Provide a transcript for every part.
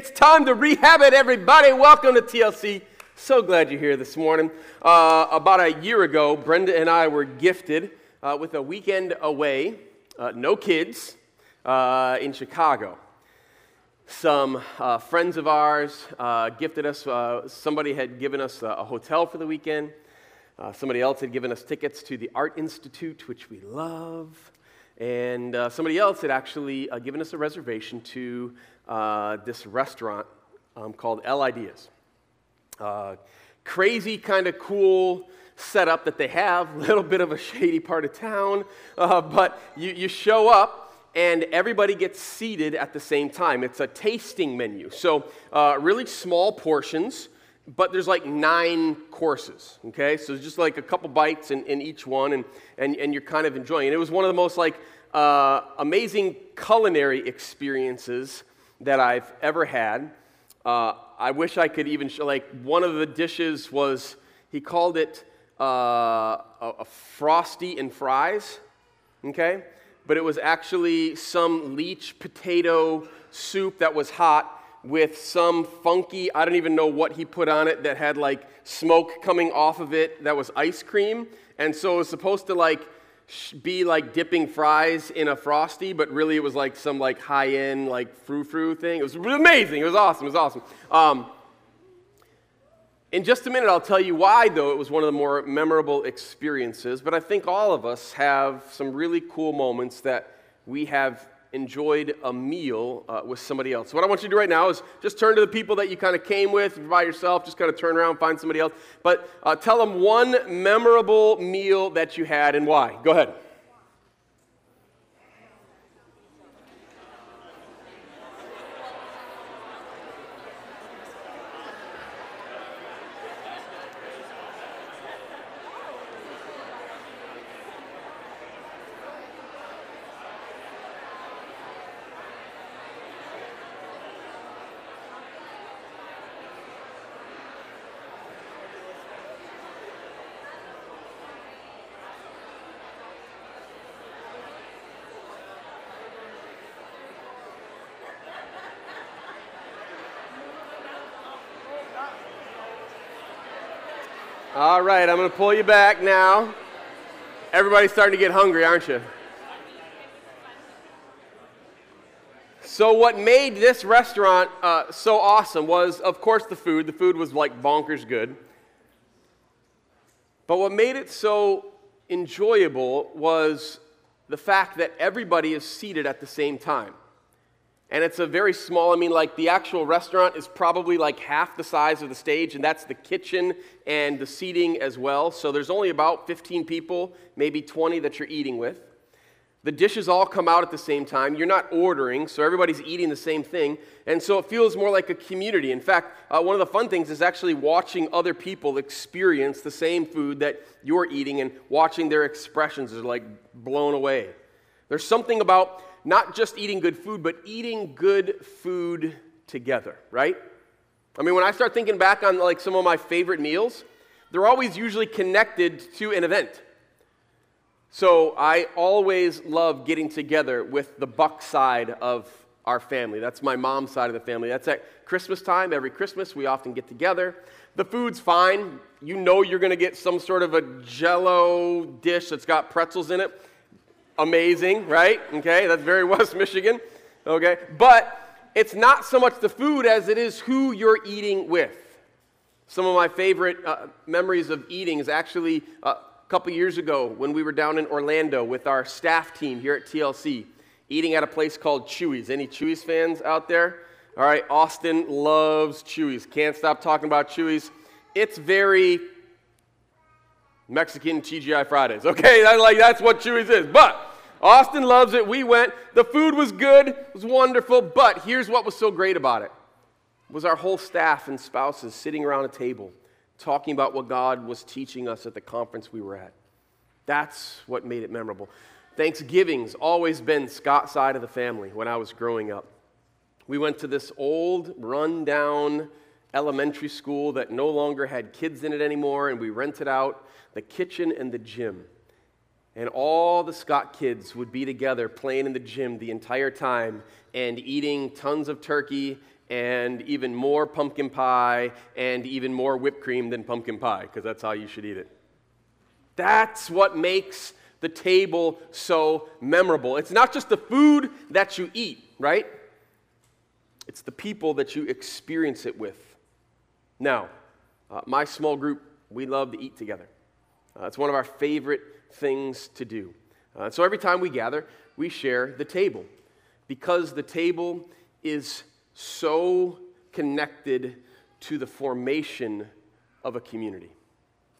It's time to rehab it, everybody. Welcome to TLC. So glad you're here this morning. Uh, about a year ago, Brenda and I were gifted uh, with a weekend away, uh, no kids, uh, in Chicago. Some uh, friends of ours uh, gifted us, somebody had given us a hotel for the weekend. somebody else had given us tickets to the Art Institute, which we love. And somebody else had actually given us a reservation to uh, this restaurant um, called EL Ideas. Uh, crazy, kind of cool setup that they have, little bit of a shady part of town, uh, but you, you show up and everybody gets seated at the same time. It's a tasting menu. So, uh, really small portions but there's like nine courses okay so just like a couple bites in, in each one and, and, and you're kind of enjoying it it was one of the most like uh, amazing culinary experiences that i've ever had uh, i wish i could even show like one of the dishes was he called it uh, a, a frosty and fries okay but it was actually some leech potato soup that was hot with some funky, I don't even know what he put on it that had like smoke coming off of it that was ice cream. And so it was supposed to like be like dipping fries in a frosty, but really it was like some like high end like frou frou thing. It was amazing. It was awesome. It was awesome. Um, in just a minute, I'll tell you why, though, it was one of the more memorable experiences. But I think all of us have some really cool moments that we have enjoyed a meal uh, with somebody else. What I want you to do right now is just turn to the people that you kind of came with by yourself, just kind of turn around, find somebody else. But uh, tell them one memorable meal that you had and why. Go ahead. All right, I'm going to pull you back now. Everybody's starting to get hungry, aren't you? So, what made this restaurant uh, so awesome was, of course, the food. The food was like bonkers good. But what made it so enjoyable was the fact that everybody is seated at the same time and it's a very small i mean like the actual restaurant is probably like half the size of the stage and that's the kitchen and the seating as well. So there's only about 15 people maybe 20 that you're eating with. The dishes all come out at the same time. You're not ordering so everybody's eating the same thing. And so it feels more like a community. In fact uh, one of the fun things is actually watching other people experience the same food that you're eating and watching their expressions is like blown away. There's something about not just eating good food, but eating good food together, right? I mean, when I start thinking back on like some of my favorite meals, they're always usually connected to an event. So I always love getting together with the Buck side of our family. That's my mom's side of the family. That's at Christmas time. Every Christmas, we often get together. The food's fine. You know you're going to get some sort of a jello dish that's got pretzels in it amazing, right? Okay, that's very West Michigan. Okay, but it's not so much the food as it is who you're eating with. Some of my favorite uh, memories of eating is actually uh, a couple years ago when we were down in Orlando with our staff team here at TLC, eating at a place called Chuy's. Any Chuy's fans out there? All right, Austin loves Chuy's. Can't stop talking about Chuy's. It's very Mexican TGI Fridays. Okay, like that's what Chuy's is. But Austin loves it. We went. The food was good, it was wonderful, but here's what was so great about it. Was our whole staff and spouses sitting around a table talking about what God was teaching us at the conference we were at. That's what made it memorable. Thanksgiving's always been Scott's side of the family when I was growing up. We went to this old, run-down elementary school that no longer had kids in it anymore, and we rented out the kitchen and the gym. And all the Scott kids would be together playing in the gym the entire time and eating tons of turkey and even more pumpkin pie and even more whipped cream than pumpkin pie, because that's how you should eat it. That's what makes the table so memorable. It's not just the food that you eat, right? It's the people that you experience it with. Now, uh, my small group, we love to eat together. Uh, it's one of our favorite things to do. Uh, so every time we gather, we share the table because the table is so connected to the formation of a community.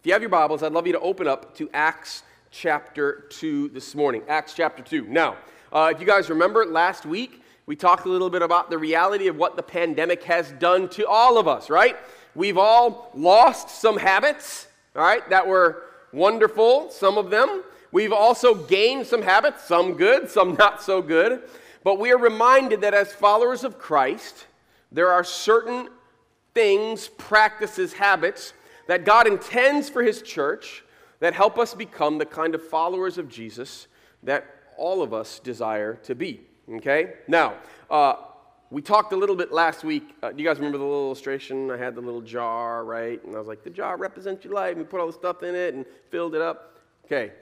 If you have your Bibles, I'd love you to open up to Acts chapter 2 this morning. Acts chapter 2. Now, uh, if you guys remember last week, we talked a little bit about the reality of what the pandemic has done to all of us, right? We've all lost some habits, all right, that were wonderful, some of them. We've also gained some habits, some good, some not so good. But we are reminded that as followers of Christ, there are certain things, practices, habits that God intends for His church that help us become the kind of followers of Jesus that all of us desire to be. Okay? Now, uh, we talked a little bit last week. Uh, do you guys remember the little illustration? I had the little jar, right? And I was like, the jar represents your life. We put all the stuff in it and filled it up. Okay.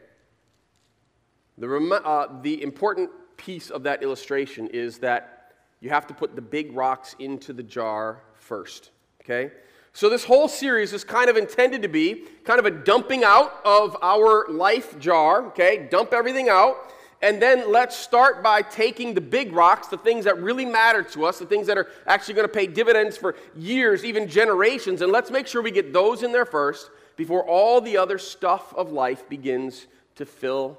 The, rem- uh, the important piece of that illustration is that you have to put the big rocks into the jar first, okay? So, this whole series is kind of intended to be kind of a dumping out of our life jar, okay? Dump everything out. And then let's start by taking the big rocks, the things that really matter to us, the things that are actually going to pay dividends for years, even generations, and let's make sure we get those in there first before all the other stuff of life begins to fill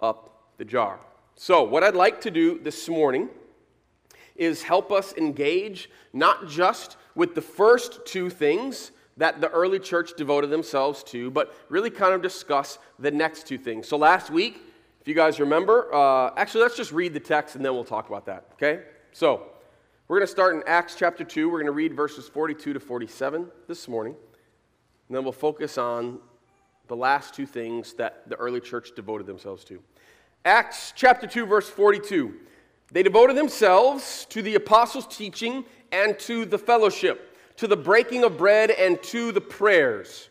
up the jar. So, what I'd like to do this morning is help us engage not just with the first two things that the early church devoted themselves to, but really kind of discuss the next two things. So, last week, if you guys remember, uh, actually, let's just read the text and then we'll talk about that, okay? So, we're going to start in Acts chapter 2. We're going to read verses 42 to 47 this morning. And then we'll focus on the last two things that the early church devoted themselves to. Acts chapter 2, verse 42. They devoted themselves to the apostles' teaching and to the fellowship, to the breaking of bread and to the prayers.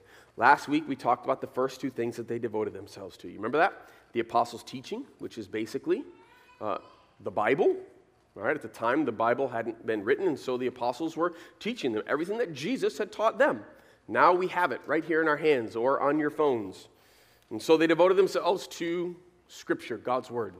Last week, we talked about the first two things that they devoted themselves to. You remember that? The apostles' teaching, which is basically uh, the Bible. All right, at the time, the Bible hadn't been written, and so the apostles were teaching them everything that Jesus had taught them. Now we have it right here in our hands or on your phones. And so they devoted themselves to Scripture, God's Word.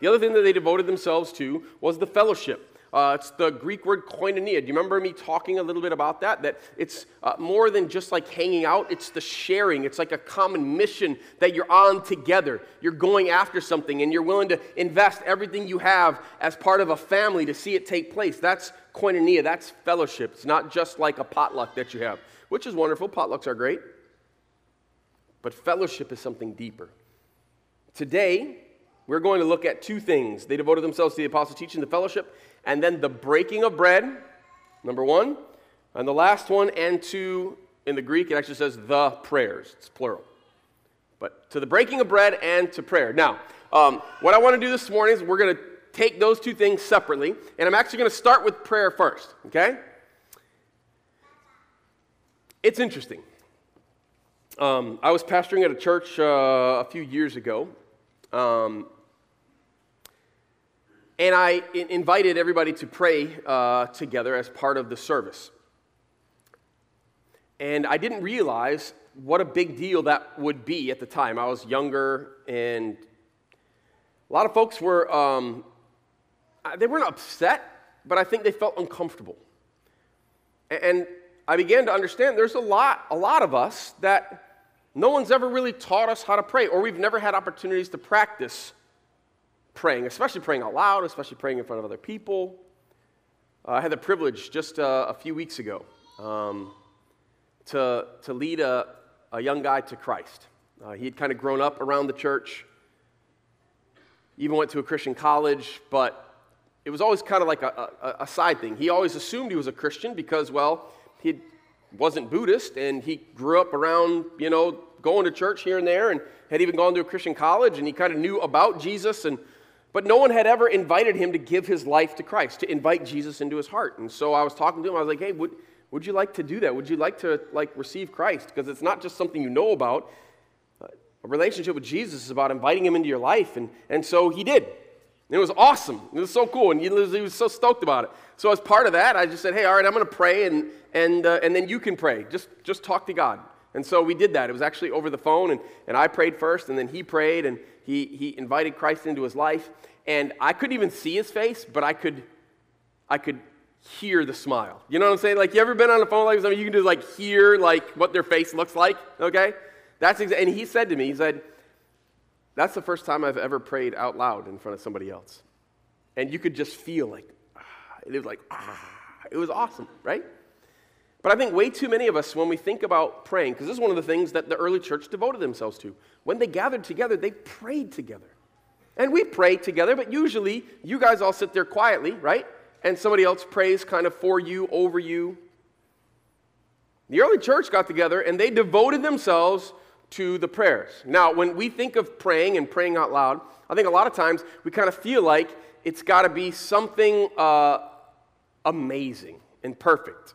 The other thing that they devoted themselves to was the fellowship. Uh, it's the Greek word koinonia. Do you remember me talking a little bit about that? That it's uh, more than just like hanging out, it's the sharing. It's like a common mission that you're on together. You're going after something and you're willing to invest everything you have as part of a family to see it take place. That's koinonia, that's fellowship. It's not just like a potluck that you have, which is wonderful. Potlucks are great. But fellowship is something deeper. Today, we're going to look at two things. They devoted themselves to the apostle teaching, the fellowship, and then the breaking of bread, number one. And the last one, and to, in the Greek, it actually says the prayers. It's plural. But to the breaking of bread and to prayer. Now, um, what I want to do this morning is we're going to take those two things separately, and I'm actually going to start with prayer first, okay? It's interesting. Um, I was pastoring at a church uh, a few years ago, um, and I invited everybody to pray uh, together as part of the service. And I didn't realize what a big deal that would be at the time. I was younger, and a lot of folks were, um, they weren't upset, but I think they felt uncomfortable. And I began to understand there's a lot, a lot of us that no one's ever really taught us how to pray, or we've never had opportunities to practice praying, especially praying out loud, especially praying in front of other people. Uh, I had the privilege just uh, a few weeks ago um, to, to lead a, a young guy to Christ. Uh, he had kind of grown up around the church, even went to a Christian college, but it was always kind of like a, a, a side thing. He always assumed he was a Christian because, well, he wasn't Buddhist and he grew up around, you know, going to church here and there and had even gone to a Christian college and he kind of knew about Jesus and but no one had ever invited him to give his life to Christ, to invite Jesus into his heart. And so I was talking to him, I was like, hey, would, would you like to do that? Would you like to like receive Christ? Because it's not just something you know about. A relationship with Jesus is about inviting him into your life. And, and so he did. And it was awesome. It was so cool. And he was, he was so stoked about it. So as part of that, I just said, hey, all right, I'm going to pray, and, and, uh, and then you can pray. Just, just talk to God. And so we did that. It was actually over the phone, and, and I prayed first, and then he prayed, and he, he invited Christ into his life. And I couldn't even see his face, but I could, I could hear the smile. You know what I'm saying? Like, you ever been on a phone like somebody, you can just like hear like what their face looks like, okay? That's exa- and he said to me, he said, that's the first time I've ever prayed out loud in front of somebody else. And you could just feel like, ah, it was like, ah, it was awesome, right? But I think way too many of us, when we think about praying, because this is one of the things that the early church devoted themselves to, when they gathered together, they prayed together. And we pray together, but usually you guys all sit there quietly, right? And somebody else prays kind of for you, over you. The early church got together and they devoted themselves to the prayers. Now, when we think of praying and praying out loud, I think a lot of times we kind of feel like it's got to be something uh, amazing and perfect.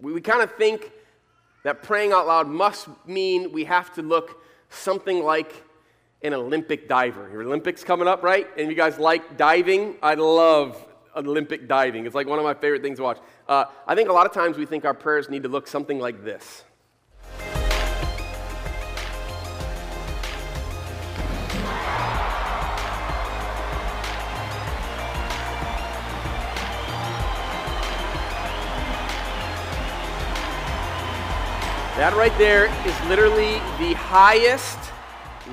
We, we kind of think that praying out loud must mean we have to look something like an Olympic diver. Your Olympics coming up, right? And you guys like diving? I love Olympic diving. It's like one of my favorite things to watch. Uh, I think a lot of times we think our prayers need to look something like this. That right there is literally the highest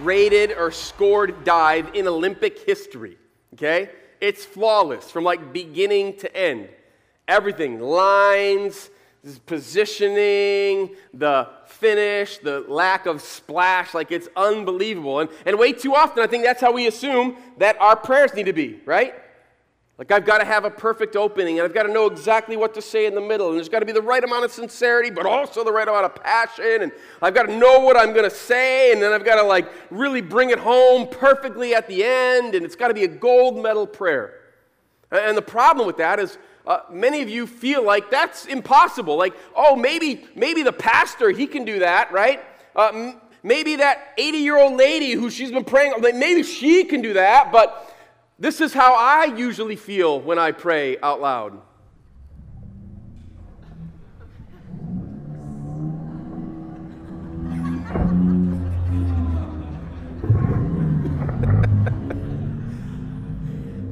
rated or scored dive in Olympic history. Okay? It's flawless from like beginning to end. Everything lines, positioning, the finish, the lack of splash, like it's unbelievable. And, and way too often, I think that's how we assume that our prayers need to be, right? Like, I've got to have a perfect opening, and I've got to know exactly what to say in the middle, and there's got to be the right amount of sincerity, but also the right amount of passion, and I've got to know what I'm going to say, and then I've got to, like, really bring it home perfectly at the end, and it's got to be a gold medal prayer. And the problem with that is uh, many of you feel like that's impossible. Like, oh, maybe, maybe the pastor, he can do that, right? Uh, m- maybe that 80 year old lady who she's been praying, maybe she can do that, but this is how I usually feel when I pray out loud.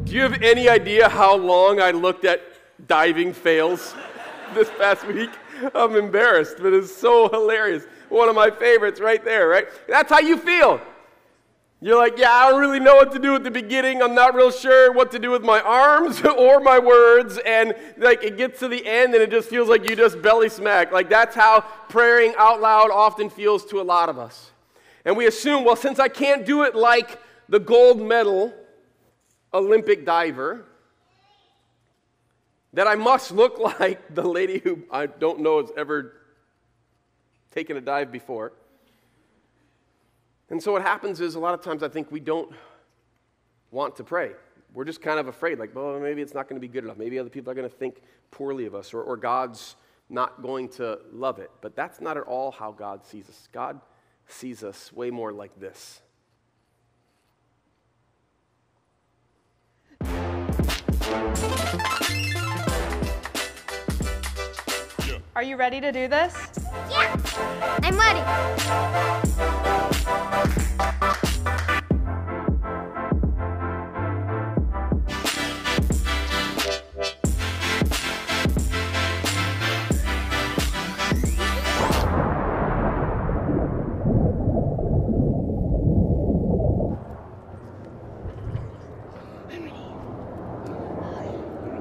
Do you have any idea how long I looked at diving fails this past week? I'm embarrassed, but it's so hilarious. One of my favorites right there, right? That's how you feel. You're like, yeah, I don't really know what to do at the beginning. I'm not real sure what to do with my arms or my words. And like it gets to the end and it just feels like you just belly smack. Like that's how praying out loud often feels to a lot of us. And we assume, well, since I can't do it like the gold medal Olympic diver, that I must look like the lady who I don't know has ever taken a dive before. And so what happens is a lot of times I think we don't want to pray. We're just kind of afraid, like, well, maybe it's not going to be good enough. Maybe other people are going to think poorly of us, or, or God's not going to love it. But that's not at all how God sees us. God sees us way more like this. Are you ready to do this? Yeah, I'm ready.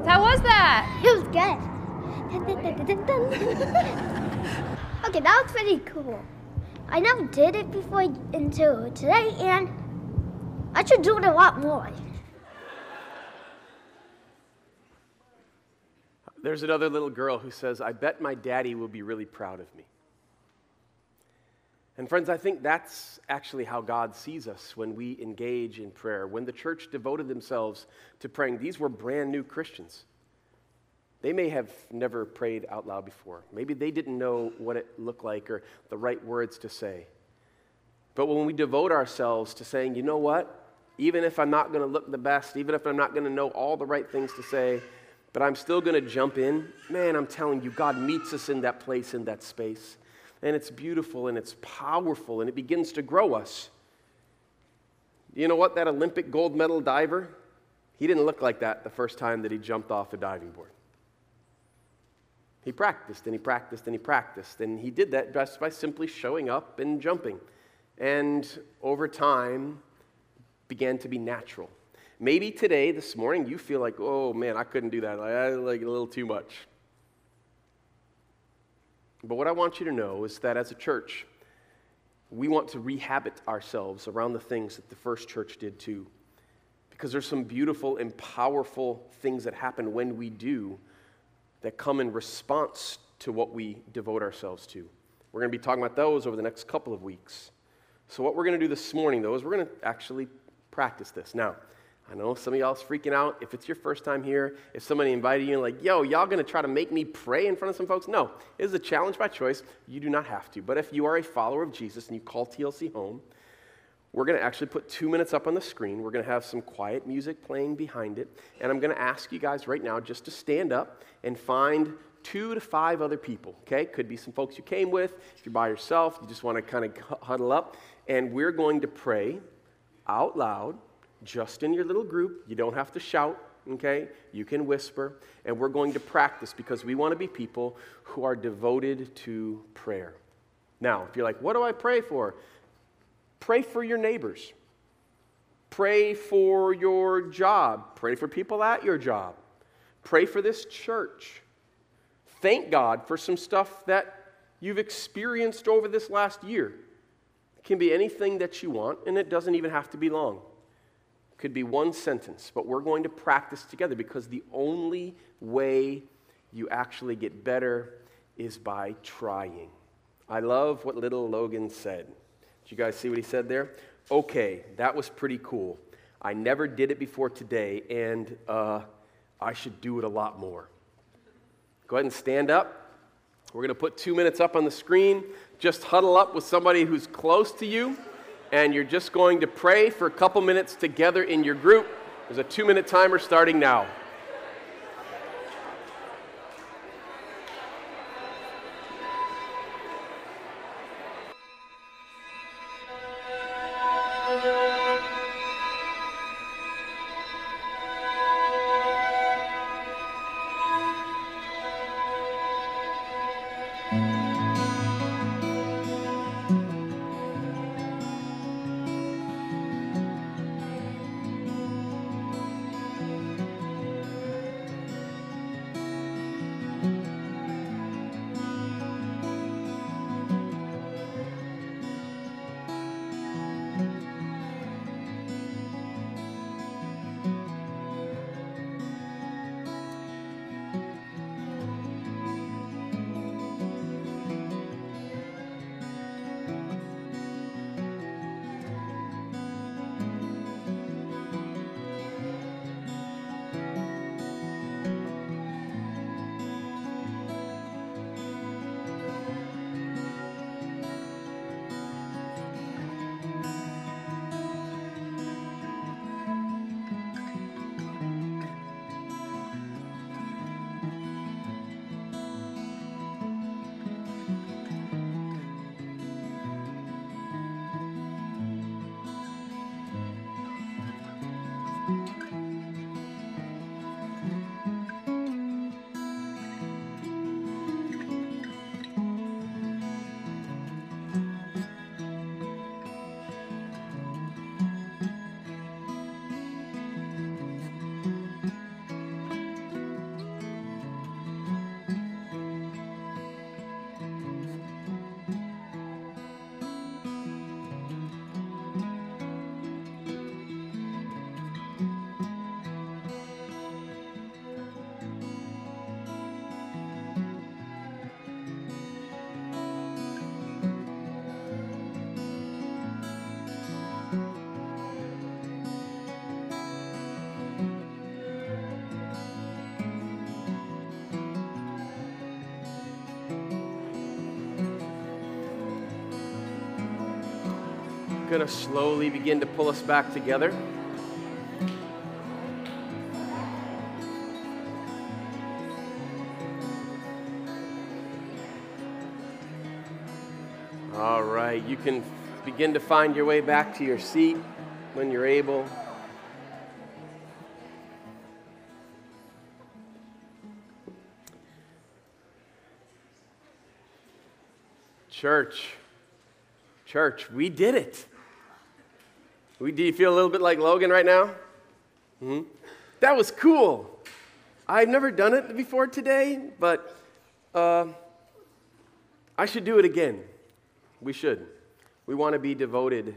How was that? It was good. okay, that was pretty cool. I never did it before until today, and I should do it a lot more. There's another little girl who says, I bet my daddy will be really proud of me. And friends, I think that's actually how God sees us when we engage in prayer. When the church devoted themselves to praying, these were brand new Christians. They may have never prayed out loud before. Maybe they didn't know what it looked like or the right words to say. But when we devote ourselves to saying, you know what? Even if I'm not going to look the best, even if I'm not going to know all the right things to say, but I'm still going to jump in, man, I'm telling you, God meets us in that place, in that space. And it's beautiful and it's powerful and it begins to grow us. You know what? That Olympic gold medal diver, he didn't look like that the first time that he jumped off a diving board. He practiced and he practiced and he practiced. And he did that just by simply showing up and jumping. And over time, began to be natural. Maybe today, this morning, you feel like, oh man, I couldn't do that. I like a little too much. But what I want you to know is that as a church, we want to rehabit ourselves around the things that the first church did too. Because there's some beautiful and powerful things that happen when we do that come in response to what we devote ourselves to. We're going to be talking about those over the next couple of weeks. So, what we're going to do this morning, though, is we're going to actually practice this. Now, I know some of y'all's freaking out. If it's your first time here, if somebody invited you and like, yo, y'all gonna try to make me pray in front of some folks? No, it is a challenge by choice. You do not have to. But if you are a follower of Jesus and you call TLC home, we're going to actually put two minutes up on the screen. We're going to have some quiet music playing behind it. And I'm going to ask you guys right now just to stand up and find two to five other people, okay? Could be some folks you came with. If you're by yourself, you just want to kind of huddle up. And we're going to pray out loud, just in your little group. You don't have to shout, okay? You can whisper. And we're going to practice because we want to be people who are devoted to prayer. Now, if you're like, what do I pray for? Pray for your neighbors. Pray for your job. Pray for people at your job. Pray for this church. Thank God for some stuff that you've experienced over this last year. It can be anything that you want, and it doesn't even have to be long. It could be one sentence, but we're going to practice together because the only way you actually get better is by trying. I love what little Logan said. Did you guys see what he said there? Okay, that was pretty cool. I never did it before today, and uh, I should do it a lot more. Go ahead and stand up. We're going to put two minutes up on the screen. Just huddle up with somebody who's close to you, and you're just going to pray for a couple minutes together in your group. There's a two minute timer starting now. Going to slowly begin to pull us back together. All right, you can begin to find your way back to your seat when you're able. Church, church, we did it. Do you feel a little bit like Logan right now? hmm That was cool. I've never done it before today, but uh, I should do it again. We should. We want to be devoted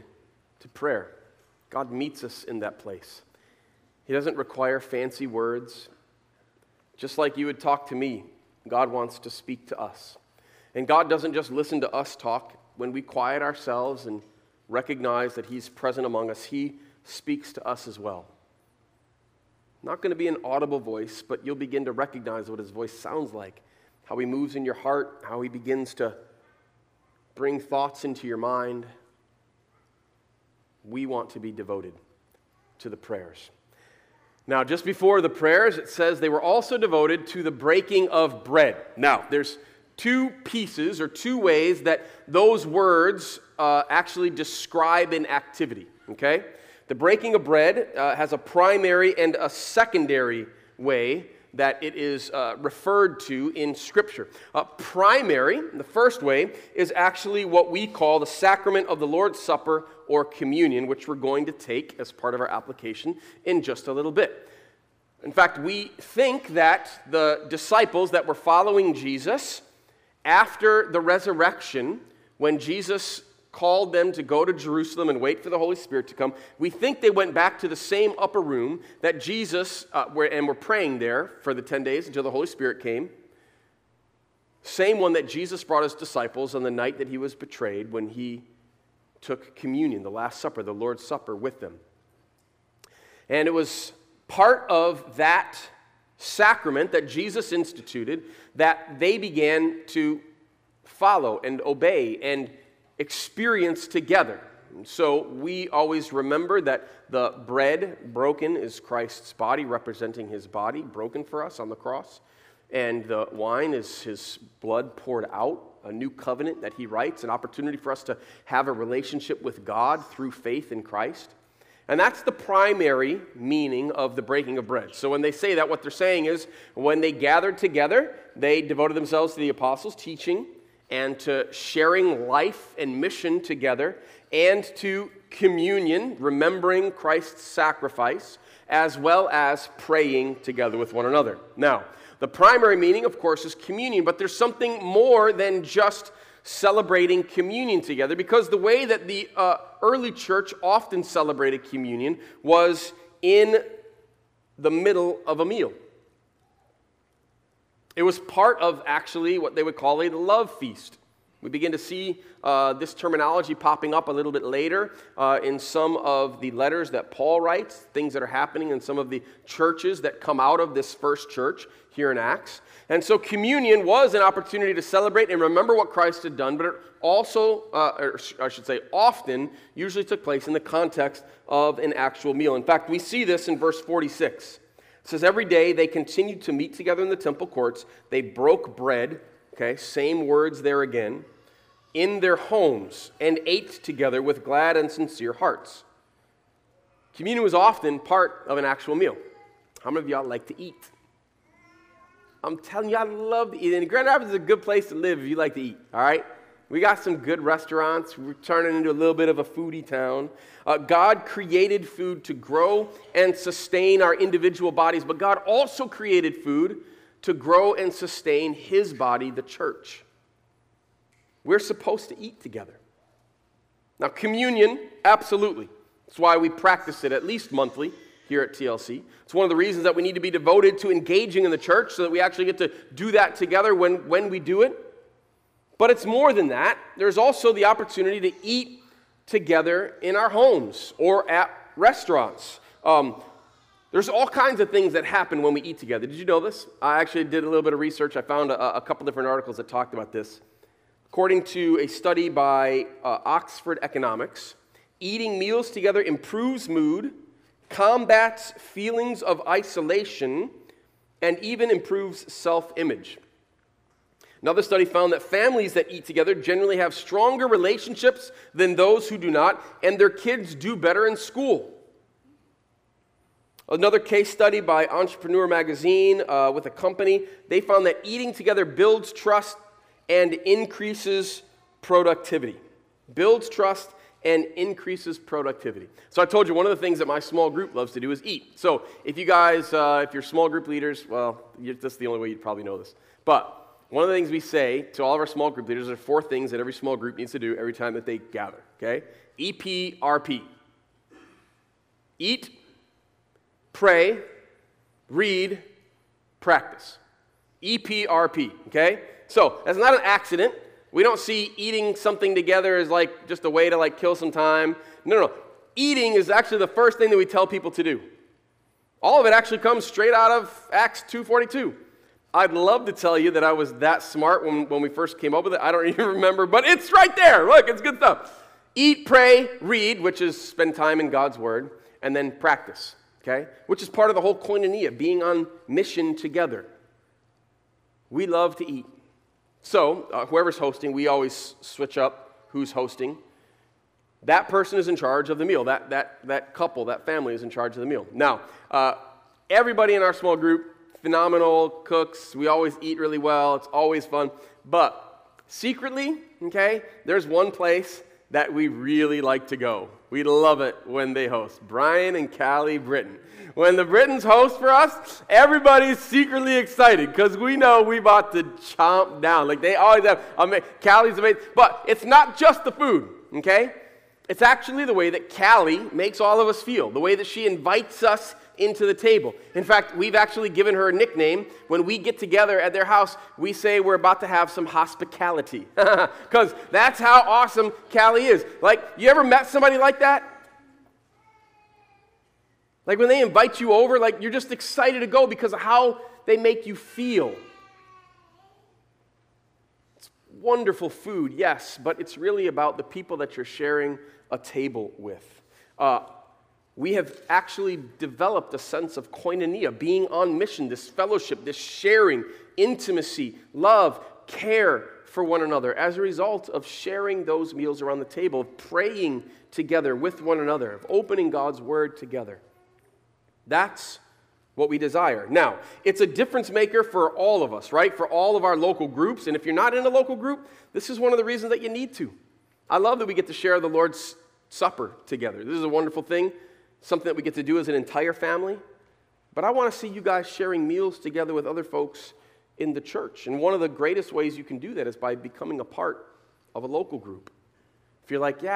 to prayer. God meets us in that place. He doesn't require fancy words. Just like you would talk to me, God wants to speak to us. And God doesn't just listen to us talk. When we quiet ourselves and recognize that He's present among us, He speaks to us as well. Not going to be an audible voice, but you'll begin to recognize what His voice sounds like, how He moves in your heart, how He begins to bring thoughts into your mind. We want to be devoted to the prayers. Now, just before the prayers, it says they were also devoted to the breaking of bread. Now, there's two pieces or two ways that those words uh, actually describe an activity, okay? The breaking of bread uh, has a primary and a secondary way that it is uh, referred to in Scripture. Uh, primary, the first way, is actually what we call the sacrament of the Lord's Supper or communion, which we're going to take as part of our application in just a little bit. In fact, we think that the disciples that were following Jesus after the resurrection, when Jesus called them to go to Jerusalem and wait for the Holy Spirit to come. We think they went back to the same upper room that Jesus, uh, were, and were praying there for the 10 days until the Holy Spirit came. Same one that Jesus brought his disciples on the night that he was betrayed when he took communion, the Last Supper, the Lord's Supper, with them. And it was part of that sacrament that Jesus instituted that they began to follow and obey and experience together. So we always remember that the bread broken is Christ's body, representing his body broken for us on the cross. And the wine is his blood poured out, a new covenant that he writes, an opportunity for us to have a relationship with God through faith in Christ. And that's the primary meaning of the breaking of bread. So when they say that, what they're saying is when they gathered together, they devoted themselves to the apostles' teaching and to sharing life and mission together and to communion, remembering Christ's sacrifice, as well as praying together with one another. Now, the primary meaning, of course, is communion, but there's something more than just celebrating communion together because the way that the uh, early church often celebrated communion was in the middle of a meal. It was part of actually what they would call a love feast. We begin to see uh, this terminology popping up a little bit later uh, in some of the letters that Paul writes, things that are happening in some of the churches that come out of this first church here in Acts. And so communion was an opportunity to celebrate and remember what Christ had done, but it also, uh, or I should say, often usually took place in the context of an actual meal. In fact, we see this in verse 46. It says, Every day they continued to meet together in the temple courts. They broke bread, okay, same words there again, in their homes and ate together with glad and sincere hearts. Communion was often part of an actual meal. How many of y'all like to eat? I'm telling you, I love to eat. And Grand Rapids is a good place to live if you like to eat, all right? We got some good restaurants. We're turning into a little bit of a foodie town. Uh, God created food to grow and sustain our individual bodies, but God also created food to grow and sustain His body, the church. We're supposed to eat together. Now, communion, absolutely. That's why we practice it at least monthly here at TLC. It's one of the reasons that we need to be devoted to engaging in the church so that we actually get to do that together when, when we do it. But it's more than that. There's also the opportunity to eat together in our homes or at restaurants. Um, there's all kinds of things that happen when we eat together. Did you know this? I actually did a little bit of research. I found a, a couple different articles that talked about this. According to a study by uh, Oxford Economics, Eating meals together improves mood, combats feelings of isolation, and even improves self image. Another study found that families that eat together generally have stronger relationships than those who do not, and their kids do better in school. Another case study by Entrepreneur Magazine uh, with a company, they found that eating together builds trust and increases productivity. Builds trust and increases productivity. So I told you one of the things that my small group loves to do is eat. So if you guys, uh, if you're small group leaders, well, that's the only way you'd probably know this. But one of the things we say to all of our small group leaders are four things that every small group needs to do every time that they gather, okay? EPRP. Eat, pray, read, practice. EPRP, okay? So, that's not an accident. We don't see eating something together as like just a way to like kill some time. No, no, no. Eating is actually the first thing that we tell people to do. All of it actually comes straight out of Acts 2:42. I'd love to tell you that I was that smart when, when we first came up with it. I don't even remember, but it's right there. Look, it's good stuff. Eat, pray, read, which is spend time in God's Word, and then practice, okay? Which is part of the whole koinonia, being on mission together. We love to eat. So, uh, whoever's hosting, we always switch up who's hosting. That person is in charge of the meal. That, that, that couple, that family is in charge of the meal. Now, uh, everybody in our small group phenomenal cooks. We always eat really well. It's always fun. But secretly, okay, there's one place that we really like to go. We love it when they host. Brian and Callie Britton. When the Brittons host for us, everybody's secretly excited because we know we about to chomp down. Like they always have. Mean, Callie's amazing. But it's not just the food, okay? It's actually the way that Callie makes all of us feel, the way that she invites us into the table. In fact, we've actually given her a nickname. When we get together at their house, we say we're about to have some hospitality. Because that's how awesome Callie is. Like, you ever met somebody like that? Like when they invite you over, like you're just excited to go because of how they make you feel. It's wonderful food, yes, but it's really about the people that you're sharing a table with. Uh, we have actually developed a sense of koinonia, being on mission, this fellowship, this sharing, intimacy, love, care for one another as a result of sharing those meals around the table, of praying together with one another, of opening God's word together. That's what we desire. Now, it's a difference maker for all of us, right? For all of our local groups. And if you're not in a local group, this is one of the reasons that you need to. I love that we get to share the Lord's Supper together. This is a wonderful thing something that we get to do as an entire family. But I want to see you guys sharing meals together with other folks in the church. And one of the greatest ways you can do that is by becoming a part of a local group. If you're like, yeah,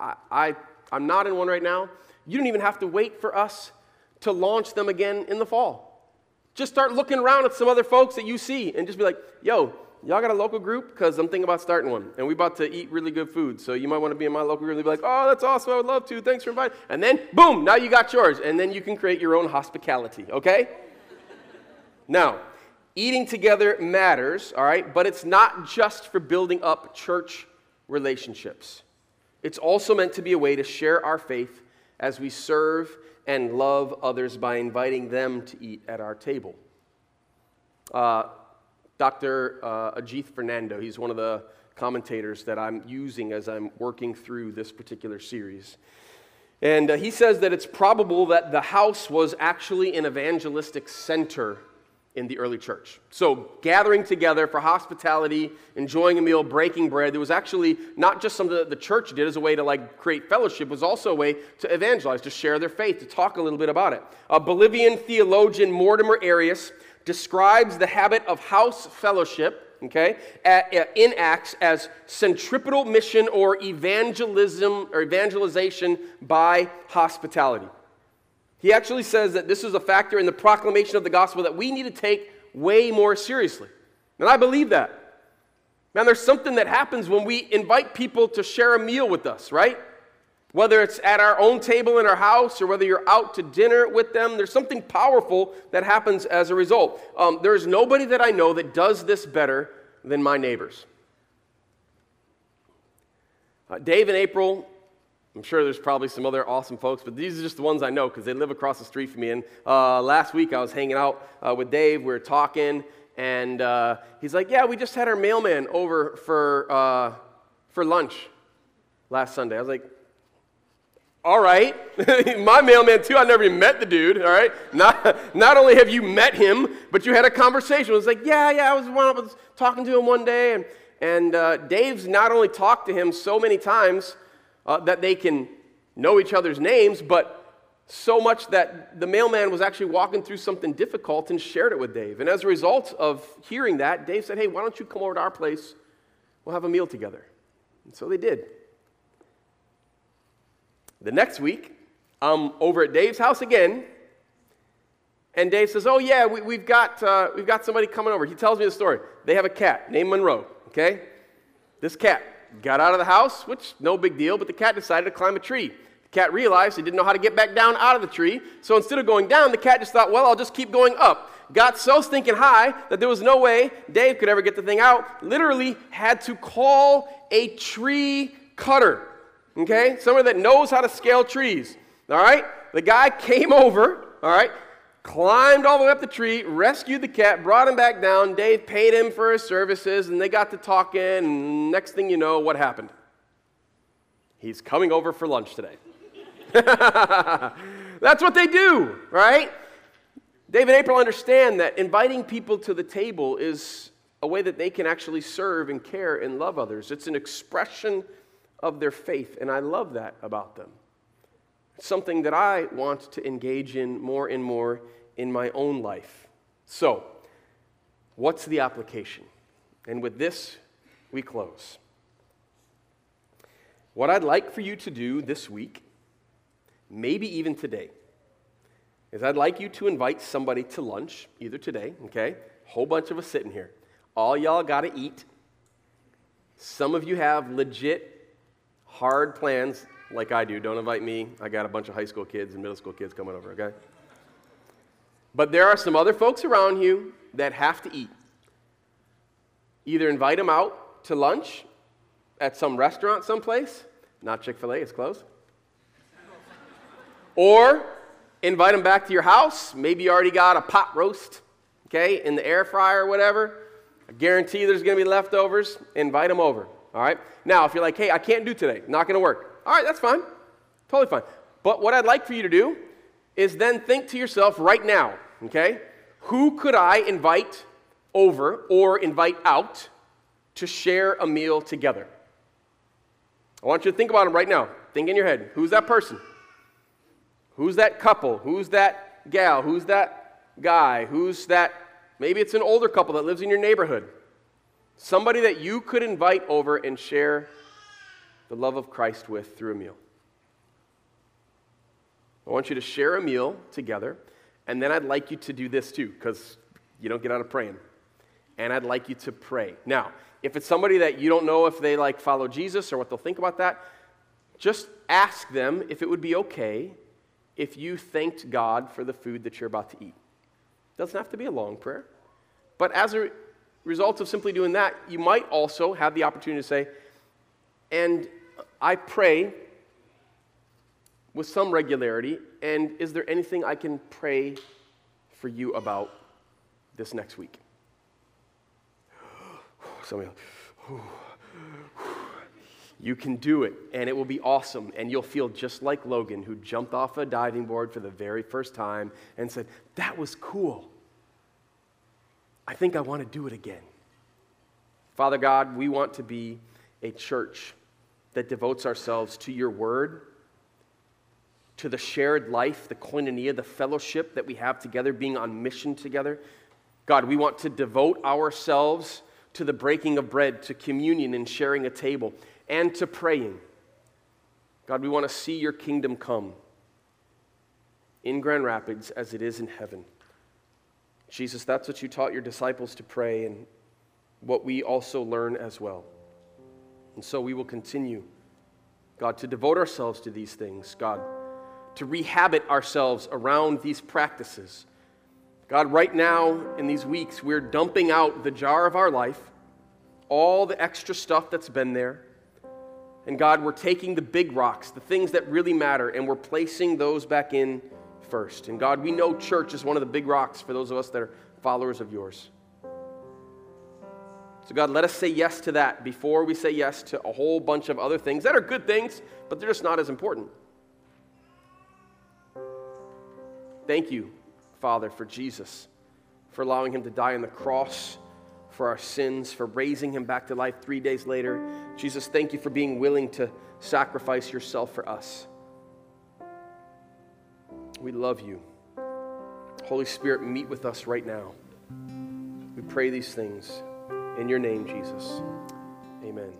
I, I, I, I'm not in one right now, you don't even have to wait for us to launch them again in the fall. Just start looking around at some other folks that you see and just be like, yo, y'all got a local group? Because I'm thinking about starting one. And we about to eat really good food. So you might want to be in my local group and be like, oh, that's awesome. I would love to. Thanks for inviting. And then, boom, now you got yours. And then you can create your own hospitality, okay? now, eating together matters, all right? But it's not just for building up church relationships. It's also meant to be a way to share our faith as we serve and love others by inviting them to eat at our table. Uh, Dr. Uh, Ajith Fernando, he's one of the commentators that I'm using as I'm working through this particular series. And uh, he says that it's probable that the house was actually an evangelistic center in the early church. So, gathering together for hospitality, enjoying a meal, breaking bread, there was actually not just something that the church did as a way to like create fellowship, was also a way to evangelize, to share their faith, to talk a little bit about it. A Bolivian theologian, Mortimer Arias, describes the habit of house fellowship, okay, in Acts as centripetal mission or evangelism or evangelization by hospitality. He actually says that this is a factor in the proclamation of the gospel that we need to take way more seriously. And I believe that. Man, there's something that happens when we invite people to share a meal with us, right? Whether it's at our own table in our house or whether you're out to dinner with them, there's something powerful that happens as a result. Um, there is nobody that I know that does this better than my neighbors. Uh, Dave and April, I'm sure there's probably some other awesome folks, but these are just the ones I know because they live across the street from me. And uh, last week I was hanging out uh, with Dave. We were talking, and uh, he's like, "Yeah, we just had our mailman over for uh, for lunch last Sunday." I was like, "All right, my mailman too. I never even met the dude. All right, not not only have you met him, but you had a conversation." I was like, "Yeah, yeah, I was, I was talking to him one day, and and uh, Dave's not only talked to him so many times." uh, that they can know each other's names, but so much that the mailman was actually walking through something difficult and shared it with Dave. And as a result of hearing that, Dave said, Hey, why don't you come over to our place? We'll have a meal together. And so they did. The next week, I'm over at Dave's house again. And Dave says, Oh, yeah, we, have got, uh, we've got somebody coming over. He tells me the story. They have a cat named Monroe, okay? This cat got out of the house, which no big deal, but the cat decided to climb a tree. The cat realized he didn't know how to get back down out of the tree, so instead of going down, the cat just thought, well, I'll just keep going up. Got so stinking high that there was no way Dave could ever get the thing out. Literally had to call a tree cutter. Okay? Someone that knows how to scale trees. All right? The guy came over, all right, climbed all the way up the tree, rescued the cat, brought him back down. Dave paid him for his services, and they got to talking. And next thing you know, what happened? He's coming over for lunch today. That's what they do, right? Dave and April understand that inviting people to the table is a way that they can actually serve and care and love others. It's an expression of their faith, and I love that about them. It's something that I want to engage in more and more in my own life. So, what's the application? And with this, we close. What I'd like for you to do this week, maybe even today, is I'd like you to invite somebody to lunch, either today, okay? Whole bunch of us sitting here. All y'all got to eat. Some of you have legit hard plans like I do. Don't invite me. I got a bunch of high school kids and middle school kids coming over, okay? But there are some other folks around you that have to eat. Either invite them out to lunch at some restaurant someplace, not Chick fil A, it's closed. or invite them back to your house. Maybe you already got a pot roast, okay, in the air fryer or whatever. I guarantee there's to be leftovers. Invite them over, all right? Now, if you're like, hey, I can't do today, not going to work, all right, that's fine. Totally fine. But what I'd like for you to do is then think to yourself right now, okay? Who could I invite over or invite out to share a meal together? I want you to think about them right now. Think in your head. Who's that person? Who's that couple? Who's that gal? Who's that guy? Who's that? Maybe it's an older couple that lives in your neighborhood. Somebody that you could invite over and share the love of Christ with through a meal. I want you to share a meal together, and then I'd like you to do this too, because you don't get out of praying. And I'd like you to pray. Now, if it's somebody that you don't know if they like follow Jesus or what they'll think about that, just ask them if it would be okay if you thanked God for the food that you're about to eat. Doesn't have to be a long prayer. But as a result of simply doing that, you might also have the opportunity to say, and I pray with some regularity? And is there anything I can pray for you about this next week? Somebody, you can do it, and it will be awesome, and you'll feel just like Logan, who jumped off a diving board for the very first time and said, That was cool. I think I want to do it again. Father God, we want to be a church that devotes ourselves to your word to the shared life, the koinonia, the fellowship that we have together, being on mission together. God, we want to devote ourselves to the breaking of bread, to communion and sharing a table, and to praying. God, we want to see your kingdom come in Grand Rapids as it is in heaven. Jesus, that's what you taught your disciples to pray, and what we also learn as well. And so we will continue, God, to devote ourselves to these things. God, to rehabit ourselves around these practices. God, right now in these weeks, we're dumping out the jar of our life, all the extra stuff that's been there. And God, we're taking the big rocks, the things that really matter, and we're placing those back in first. And God, we know church is one of the big rocks for those of us that are followers of yours. So, God, let us say yes to that before we say yes to a whole bunch of other things that are good things, but they're just not as important. Thank you, Father, for Jesus, for allowing him to die on the cross for our sins, for raising him back to life three days later. Jesus, thank you for being willing to sacrifice yourself for us. We love you. Holy Spirit, meet with us right now. We pray these things in your name, Jesus. Amen.